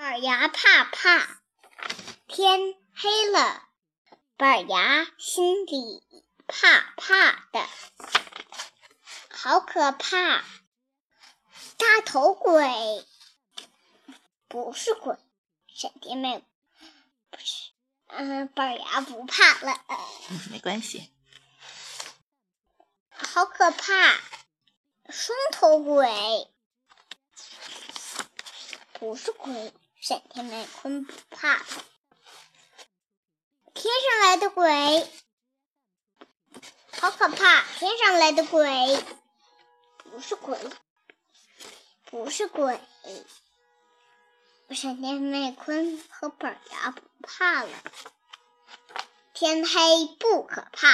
板牙怕怕，天黑了，板牙心里怕怕的，好可怕！大头鬼不是鬼，闪电妹不是，嗯，板牙不怕了，嗯，没关系。好可怕！双头鬼不是鬼。闪电麦昆不怕，天上来的鬼好可怕！天上来的鬼不是鬼，不是鬼。闪电麦昆和板牙不怕了，天黑不可怕。